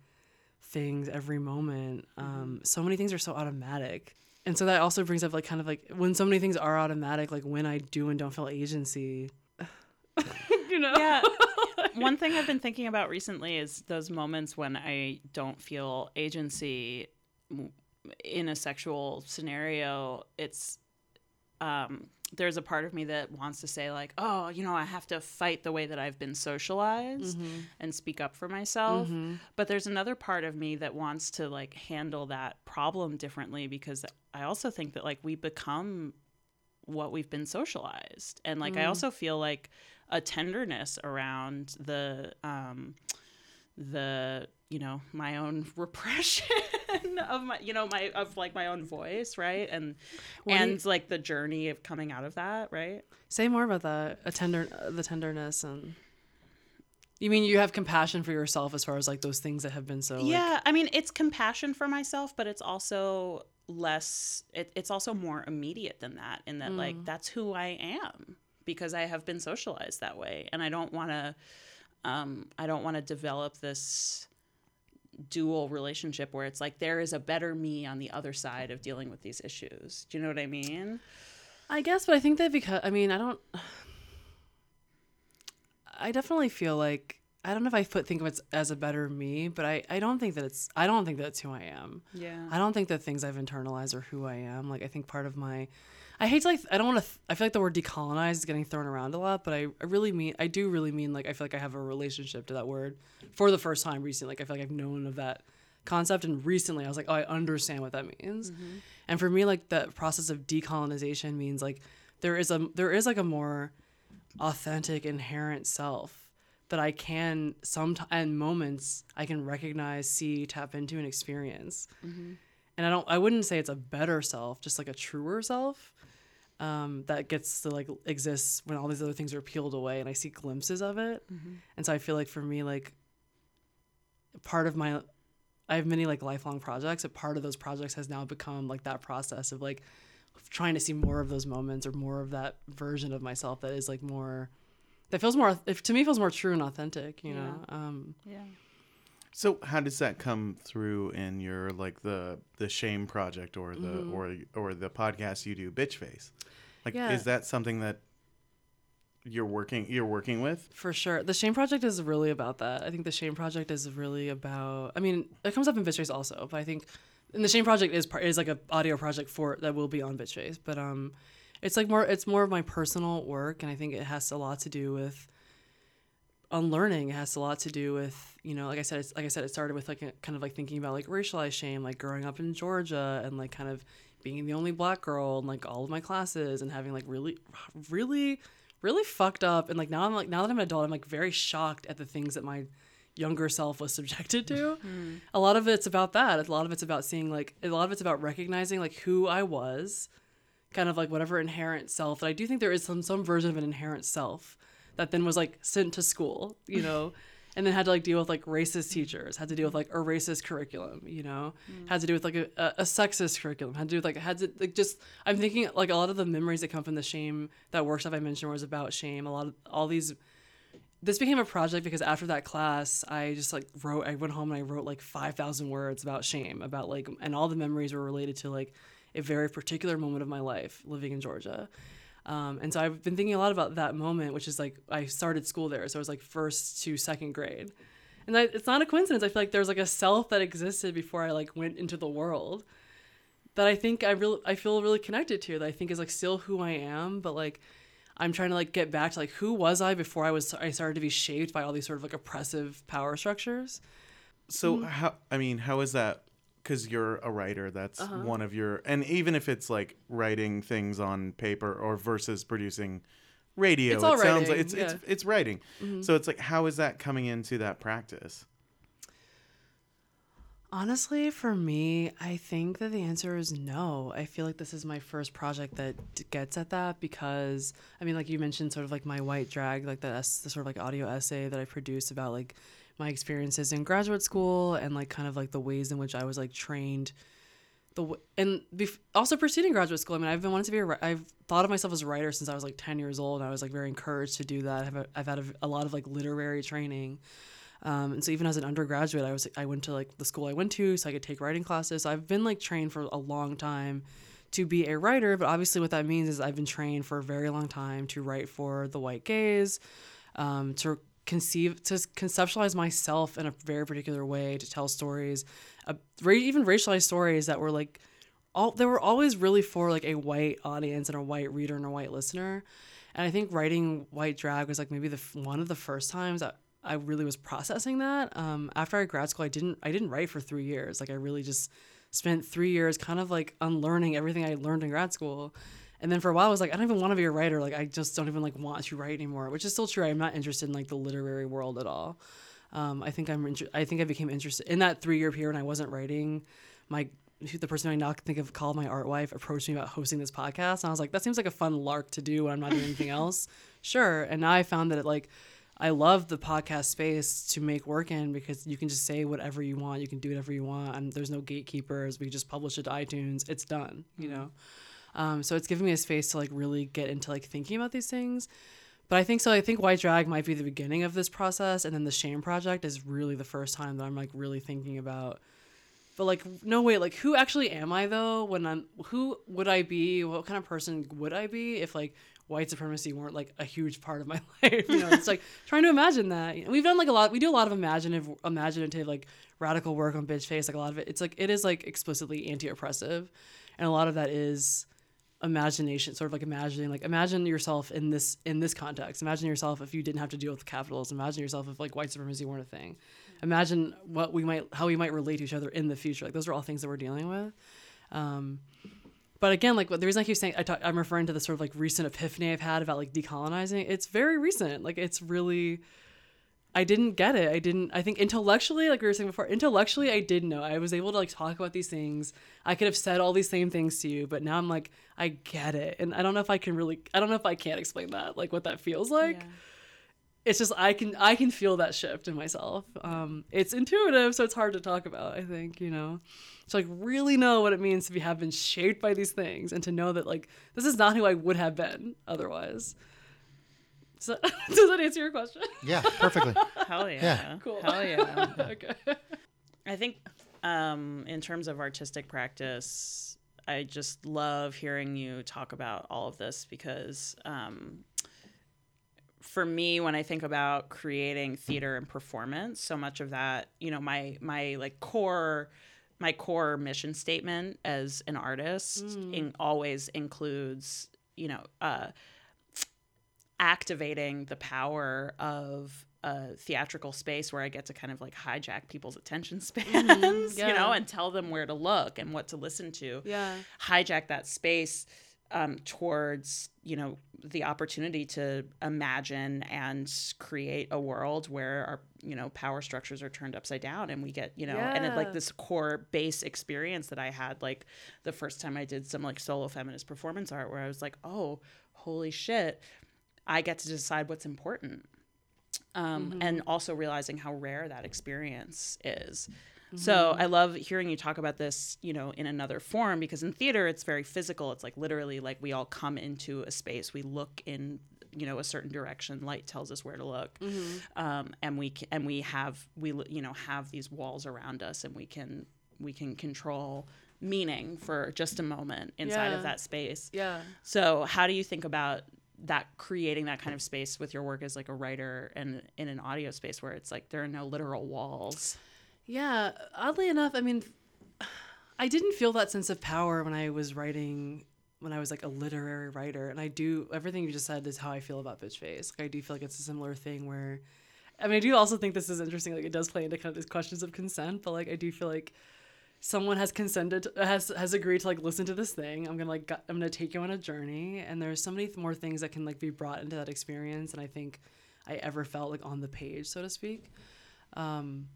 things every moment. Um, so many things are so automatic. And so that also brings up like kind of like when so many things are automatic, like when I do and don't feel agency. [laughs] you know? yeah [laughs] [laughs] one thing i've been thinking about recently is those moments when i don't feel agency in a sexual scenario it's um there's a part of me that wants to say like oh you know i have to fight the way that i've been socialized and speak up for myself. But there's another part of me that wants to like handle that problem differently because i also think that like we become what we've been socialized. And like i also feel like a tenderness around the um the you know my own [laughs] repression [laughs] of my you know my of like my own voice right? And What do you- and like the journey of coming out of that right? Say more about the A tender, the tenderness, and you mean you have compassion for yourself as far as like those things that have been so. like- yeah i mean it's compassion for myself but it's also less it, it's also more immediate than that in that like that's who i am because i have been socialized that way. And i don't want to um, i don't want to develop this dual relationship where it's like there is a better me on the other side of dealing with these issues do you know what i mean I guess, but I think that because I mean, I don't. I definitely feel like I don't know if I put think of it as a better me, but I I don't think that it's I don't think that's who I am. yeah I don't think that things I've internalized are who I am. Like I think part of my I hate to like I don't want to th- I feel like the word decolonize is getting thrown around a lot, but I, I really mean I do really mean like I feel like I have a relationship to that word for the first time recently. Like I feel like I've known of that concept and recently I was like, "Oh, I understand what that means." Mm-hmm. And for me like the process of decolonization means like there is a there is like a more authentic inherent self that I can some and moments I can recognize, see, tap into, and experience. Mm-hmm. And I don't, I wouldn't say it's a better self, just like a truer self um, that gets to like exists when all these other things are peeled away, and I see glimpses of it. And so I feel like for me, like part of my, I have many like lifelong projects. A part of those projects has now become like that process of like trying to see more of those moments or more of that version of myself that is like more that feels more if to me feels more true and authentic you know um yeah So how does that come through in your like the the shame project or the or or the podcast you do, Bitchface? Like Yeah. is that something that you're working you're working with? for sure the shame project is really about that i think the shame project is really about i mean it comes up in bitchface also but i think and the shame project is part is like an audio project for that will be on bitchface but um it's like more it's more of my personal work and i think it has a lot to do with unlearning has a lot to do with you know like i said it's like i said it started with like a, kind of like thinking about like racialized shame like growing up in georgia and like kind of being the only black girl in like all of my classes and having like really really really fucked up. And like now i'm like now that i'm an adult i'm like very shocked at the things that my younger self was subjected to. [laughs] Hmm. A lot of it's about that. A lot of it's about seeing like a lot of it's about recognizing like who i was kind of like whatever inherent self. That I do think there is some some version of an inherent self that then was like sent to school, you know, and then had to like deal with like racist teachers, had to deal with like a racist curriculum, you know, mm. had to do with like a, a, a sexist curriculum, had to do with like had to like just I'm thinking like a lot of the memories that come from the shame that workshop I mentioned was about shame. A lot of all these this became a project because after that class i just like wrote i went home and i wrote like 5000 words about shame about like and all the memories were related to like a very particular moment of my life living in georgia um, and so i've been thinking a lot about that moment which is like i started school there so it was like first to second grade and I, it's not a coincidence i feel like there's like a self that existed before i like went into the world that i think i really i feel really connected to that i think is like still who i am but like I'm trying to like get back to like who was I before I was I started to be shaped by all these sort of like oppressive power structures. So Mm-hmm. how I mean, how is that cuz you're a writer, that's Uh-huh. one of your and even if it's like writing things on paper or versus producing radio, It's all it sounds like writing, it's it's yeah. Mm-hmm. it's writing. So it's like how is that coming into that practice? Honestly, for me, I think that the answer is no. I feel like this is my first project that gets at that because I mean, like you mentioned, sort of like my white drag, like the, the sort of like audio essay that I produced about like my experiences in graduate school and like kind of like the ways in which I was like trained. The w- and bef- also preceding graduate school, I mean, I've been wanting to be a. I've thought of myself as a writer since I was like ten years old. And I was like very encouraged to do that. I've I've had a, a lot of like literary training. Um, and so even as an undergraduate, I was I went to like the school I went to so I could take writing classes. So I've been like trained for a long time to be a writer, but obviously what that means is I've been trained for a very long time to write for the white gaze, um, to conceive to conceptualize myself in a very particular way, to tell stories, uh, even racialized stories that were like all they were always really for like a white audience and a white reader and a white listener. And I think writing white drag was like maybe the one of the first times that I really was processing that. Um, after I grad school, I didn't I didn't write for three years. Like I really just spent three years kind of like unlearning everything I learned in grad school. And then for a while, I was like, I don't even want to be a writer. Like I just don't even like want to write anymore, which is still true. I'm not interested in like the literary world at all. Um, I think I'm. inter- I think I became interested in that three year period when I wasn't writing. My the person I now think of called my art wife approached me about hosting this podcast, and I was like, that seems like a fun lark to do when I'm not doing anything [laughs] else. Sure. And now I found that it like. I love the podcast space to make work in because you can just say whatever you want. You can do whatever you want. And there's no gatekeepers. We just publish it to iTunes. It's done, you know? Um, so it's giving me a space to like really get into like thinking about these things. But I think so. I think White Drag might be the beginning of this process, and then the Shame Project is really the first time that I'm like really thinking about. But like, no wait, like who actually am I though? When I'm who would I be? What kind of person would I be if like white supremacy weren't like a huge part of my [laughs] life? You know, it's like [laughs] trying to imagine that. We've done like a lot. We do a lot of imaginative, imaginative like radical work on Bitchface. Like a lot of it, it's like it is like explicitly anti-oppressive, and a lot of that is imagination sort of like imagining like imagine yourself in this in this context. Imagine yourself if you didn't have to deal with capitalism imagine yourself if like white supremacy weren't a thing. Imagine what we might how we might relate to each other in the future. Like those are all things that we're dealing with. Um but again like the reason i keep saying I talk, i'm referring to the sort of like recent epiphany i've had about like decolonizing it's very recent. Like it's really I didn't get it. I didn't. I think intellectually, like we were saying before, intellectually, I did know. I was able to like talk about these things. I could have said all these same things to you, but now I'm like, I get it, and I don't know if I can really. I don't know if I can't explain that, like what that feels like. Yeah. It's just I can I can feel that shift in myself. Um, it's intuitive, so it's hard to talk about. I think you know, to like really know what it means to be have been shaped by these things, and to know that like this is not who I would have been otherwise. So, [laughs] does that answer your question? Yeah, perfectly. Hell yeah. Yeah. Cool. Hell yeah. [laughs] okay. I think um, in terms of artistic practice, I just love hearing you talk about all of this because um, for me, when I think about creating theater and performance, so much of that, you know, my my like core my core mission statement as an artist in, always includes, you know, uh, activating the power of a theatrical space where I get to kind of like hijack people's attention [laughs] spans, you know, and tell them where to look and what to listen to. Yeah. Hijack that space um, towards, you know, the opportunity to imagine and create a world where our, you know, power structures are turned upside down and we get, you know, and it, like this core base experience that I had like the first time I did some like solo feminist performance art where I was like, oh, holy shit, I get to decide what's important. Um, And also realizing how rare that experience is. So I love hearing you talk about this, you know, in another form because in theater it's very physical. It's like literally like we all come into a space, we look in, you know, a certain direction. Light tells us where to look, um, and we and we have we you know have these walls around us, and we can we can control meaning for just a moment inside Yeah. of that space. Yeah. So, how do you think about that creating that kind of space with your work as like a writer and in an audio space where it's like there are no literal walls? Yeah, oddly enough, I mean, I didn't feel that sense of power when I was writing, when I was like a literary writer. And I do, everything you just said is how I feel about Bitchface. Like, I do feel like it's a similar thing where, I mean, I do also think this is interesting. Like, it does play into kind of these questions of consent, but like, I do feel like someone has consented, has has agreed to like listen to this thing. I'm gonna like, gu- I'm gonna take you on a journey, and there's so many th- more things that can like be brought into that experience. And I think I ever felt like on the page, so to speak. Um,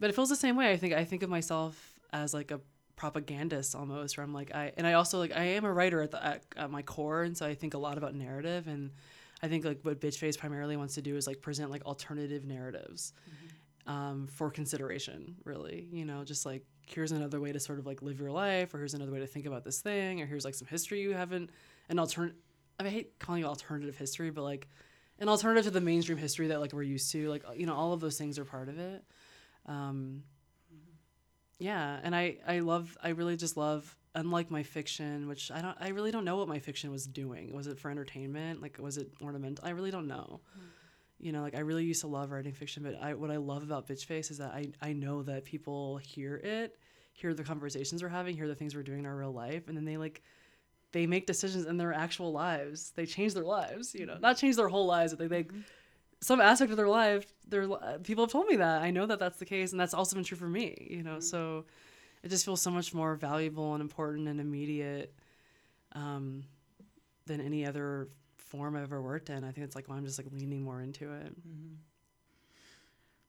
but it feels the same way. I think I think of myself as like a propagandist almost, where I'm like I and I also like I am a writer at the at, at my core, and so I think a lot about narrative, and I think like what Bitchface primarily wants to do is like present like alternative narratives um, for consideration, really. You know, just like here's another way to sort of like live your life, or here's another way to think about this thing, or here's like some history you haven't an alternate. I, mean, I hate calling it alternative history, but like an alternative to the mainstream history that like we're used to. Like you know, all of those things are part of it. Um, yeah, and I I love I really just love unlike my fiction, which I don't I really don't know what my fiction was doing. Was it for entertainment? Like was it ornamental? I really don't know. You know, like I really used to love writing fiction, but I what I love about Bitchface is that I I know that people hear it, hear the conversations we're having, hear the things we're doing in our real life, and then they like they make decisions in their actual lives. They change their lives, you know, not change their whole lives, but they, they some aspect of their life. Their people have told me that. I know that that's the case, and that's also been true for me. You know, so it just feels so much more valuable and important and immediate um, than any other form I've ever worked in. I think it's like why I'm just like leaning more into it. Mm-hmm.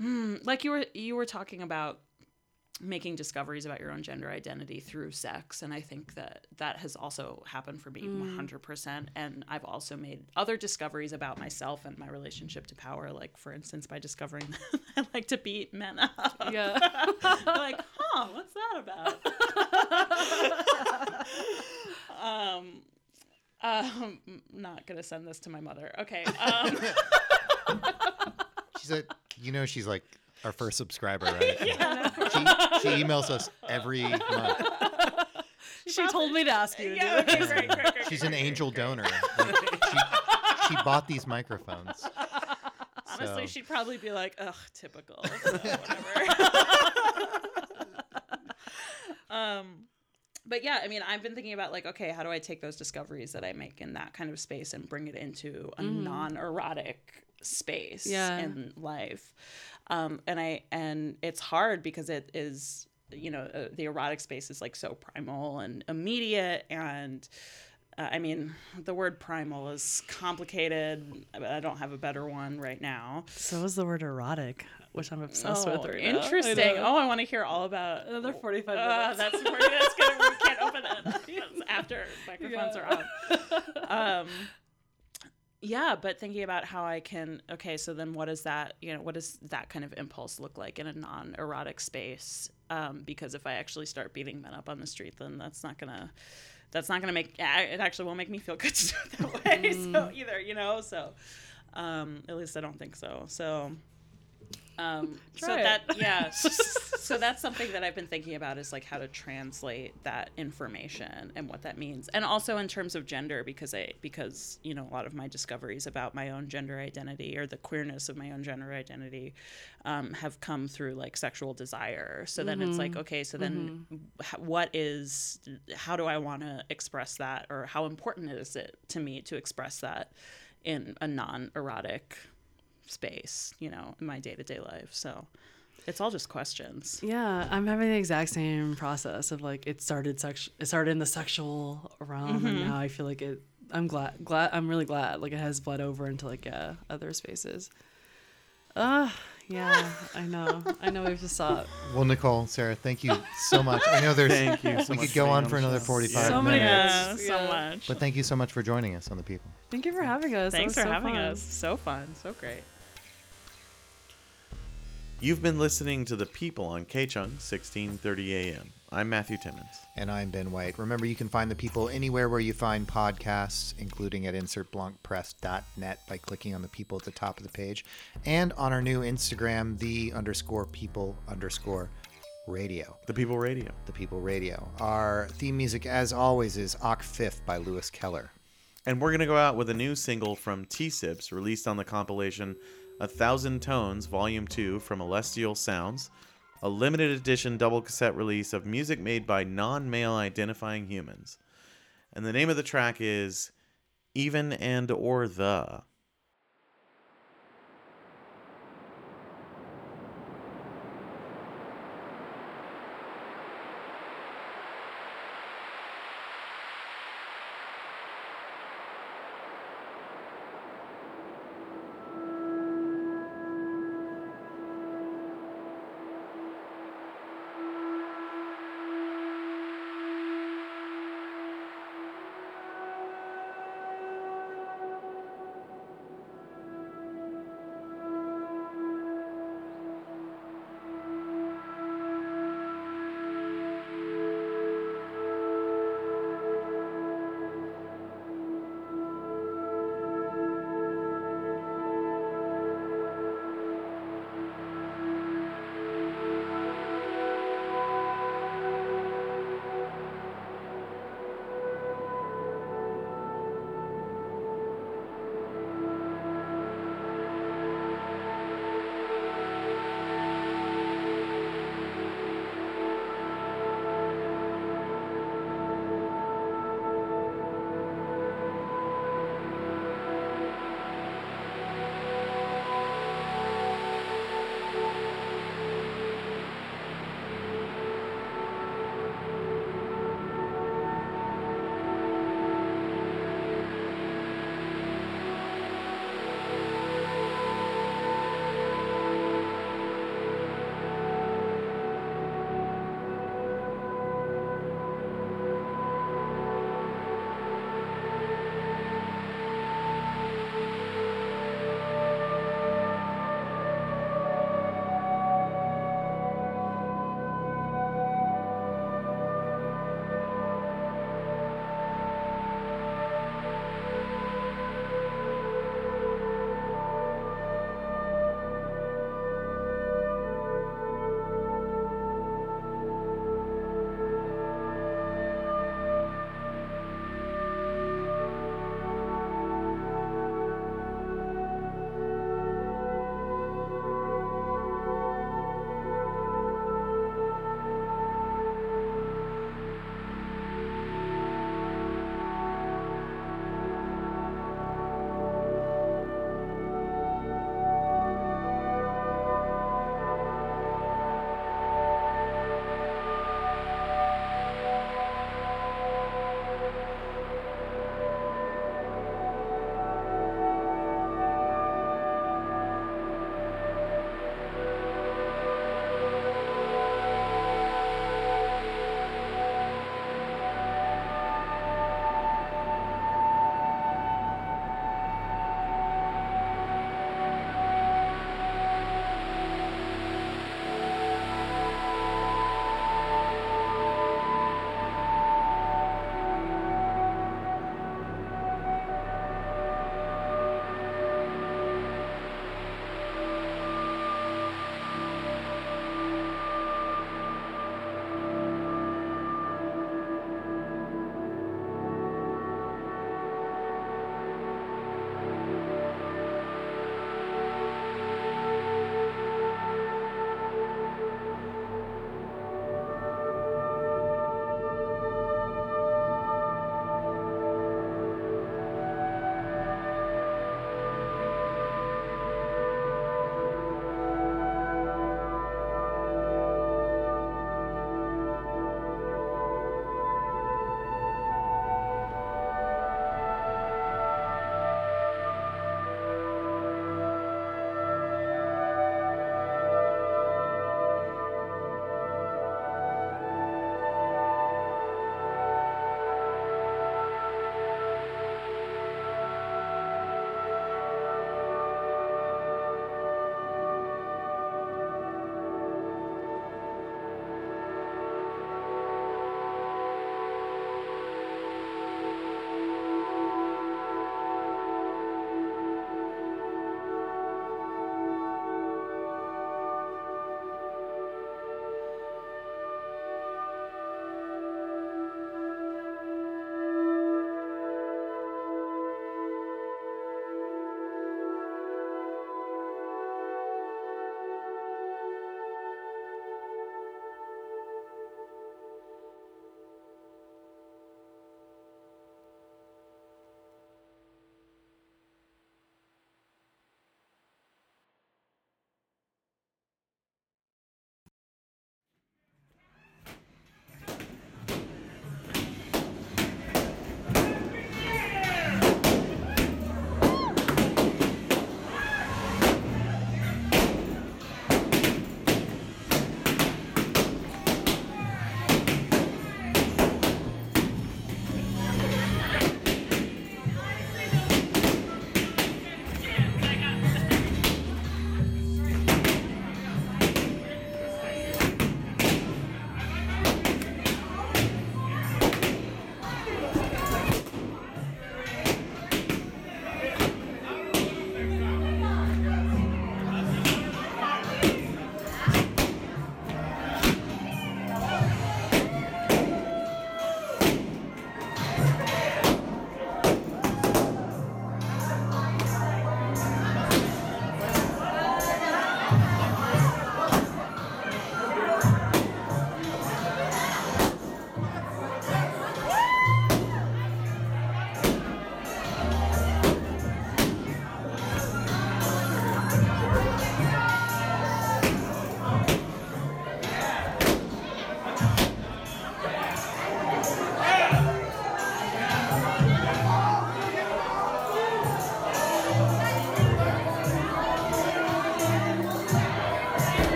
Hmm, like you were you were talking about making discoveries about your own gender identity through sex and i think that that has also happened for me mm. 100% and i've also made other discoveries about myself and my relationship to power like for instance by discovering [laughs] that i like to beat men up Yeah. [laughs] like huh what's that about [laughs] um um not gonna send this to my mother okay [laughs] um She's a, you know, she's like our first subscriber, [laughs] right? She, she emails us every month. [laughs] she told me to ask you to yeah, do it. okay, great, great, great, She's great, an angel great. donor. Like, she, she bought these microphones. Honestly, So- she'd probably be like, "Ugh, typical." So, whatever. um, but yeah, I mean, I've been thinking about like, okay, how do I take those discoveries that I make in that kind of space and bring it into a non-erotic space Yeah. in life? Um, and I and it's hard because it is, you know, uh, the erotic space is like so primal and immediate and. Uh, I mean, the word primal is complicated. I don't have a better one right now. So is the word erotic, which I'm obsessed Oh, with right now. I interesting. Oh, I want to hear all about. Another 45 Uh, minutes. that's that's. We can't open it [laughs] after microphones Yeah. are off. Um, yeah, but thinking about how I can. Okay, so then what is that? You know, what does that kind of impulse look like in a non-erotic space? Um, because if I actually start beating men up on the street, then that's not gonna. That's not gonna make. It actually won't make me feel good to do it that way. So either, you know. So, um, at least I don't think so. So. Um, [laughs] so it. that yeah, [laughs] so that's something that I've been thinking about is like how to translate that information and what that means, and also in terms of gender because I because you know a lot of my discoveries about my own gender identity or the queerness of my own gender identity um, have come through like sexual desire. So then it's like okay, so then h- what is how do I want to express that, or how important is it to me to express that in a non-erotic space, you know, in my day to day life. So it's all just questions. Yeah, I'm having the exact same process of like it started sex it started in the sexual realm and now I feel like it I'm glad glad I'm really glad like it has bled over into like yeah, other spaces. Uh yeah, I know. I know we've just saw it. Well, Nicole, Sara, thank you so much. I know there's. Thank you so we much could go on for another 45 So many minutes. Yeah, minutes. so Yeah. much. But thank you so much for joining us on the People. Thank you for having us. Thanks for so having fun. us. So fun. So great. You've been listening to The People on KCHUNG, 1630 AM. I'm Matthew Timmons. And I'm Ben White. Remember, you can find the people anywhere where you find podcasts, including at insertblancpress.net by clicking on the people at the top of the page, and on our new Instagram, the underscore people underscore radio. The People Radio. The People Radio. Our theme music, as always, is Ocfif by Lewis Keller. And we're going to go out with a new single from Teasips released on the compilation A Thousand Tones, Volume 2 from Elestial Sounds, a limited edition double cassette release of music made by non male identifying humans. And the name of the track is Even and or The.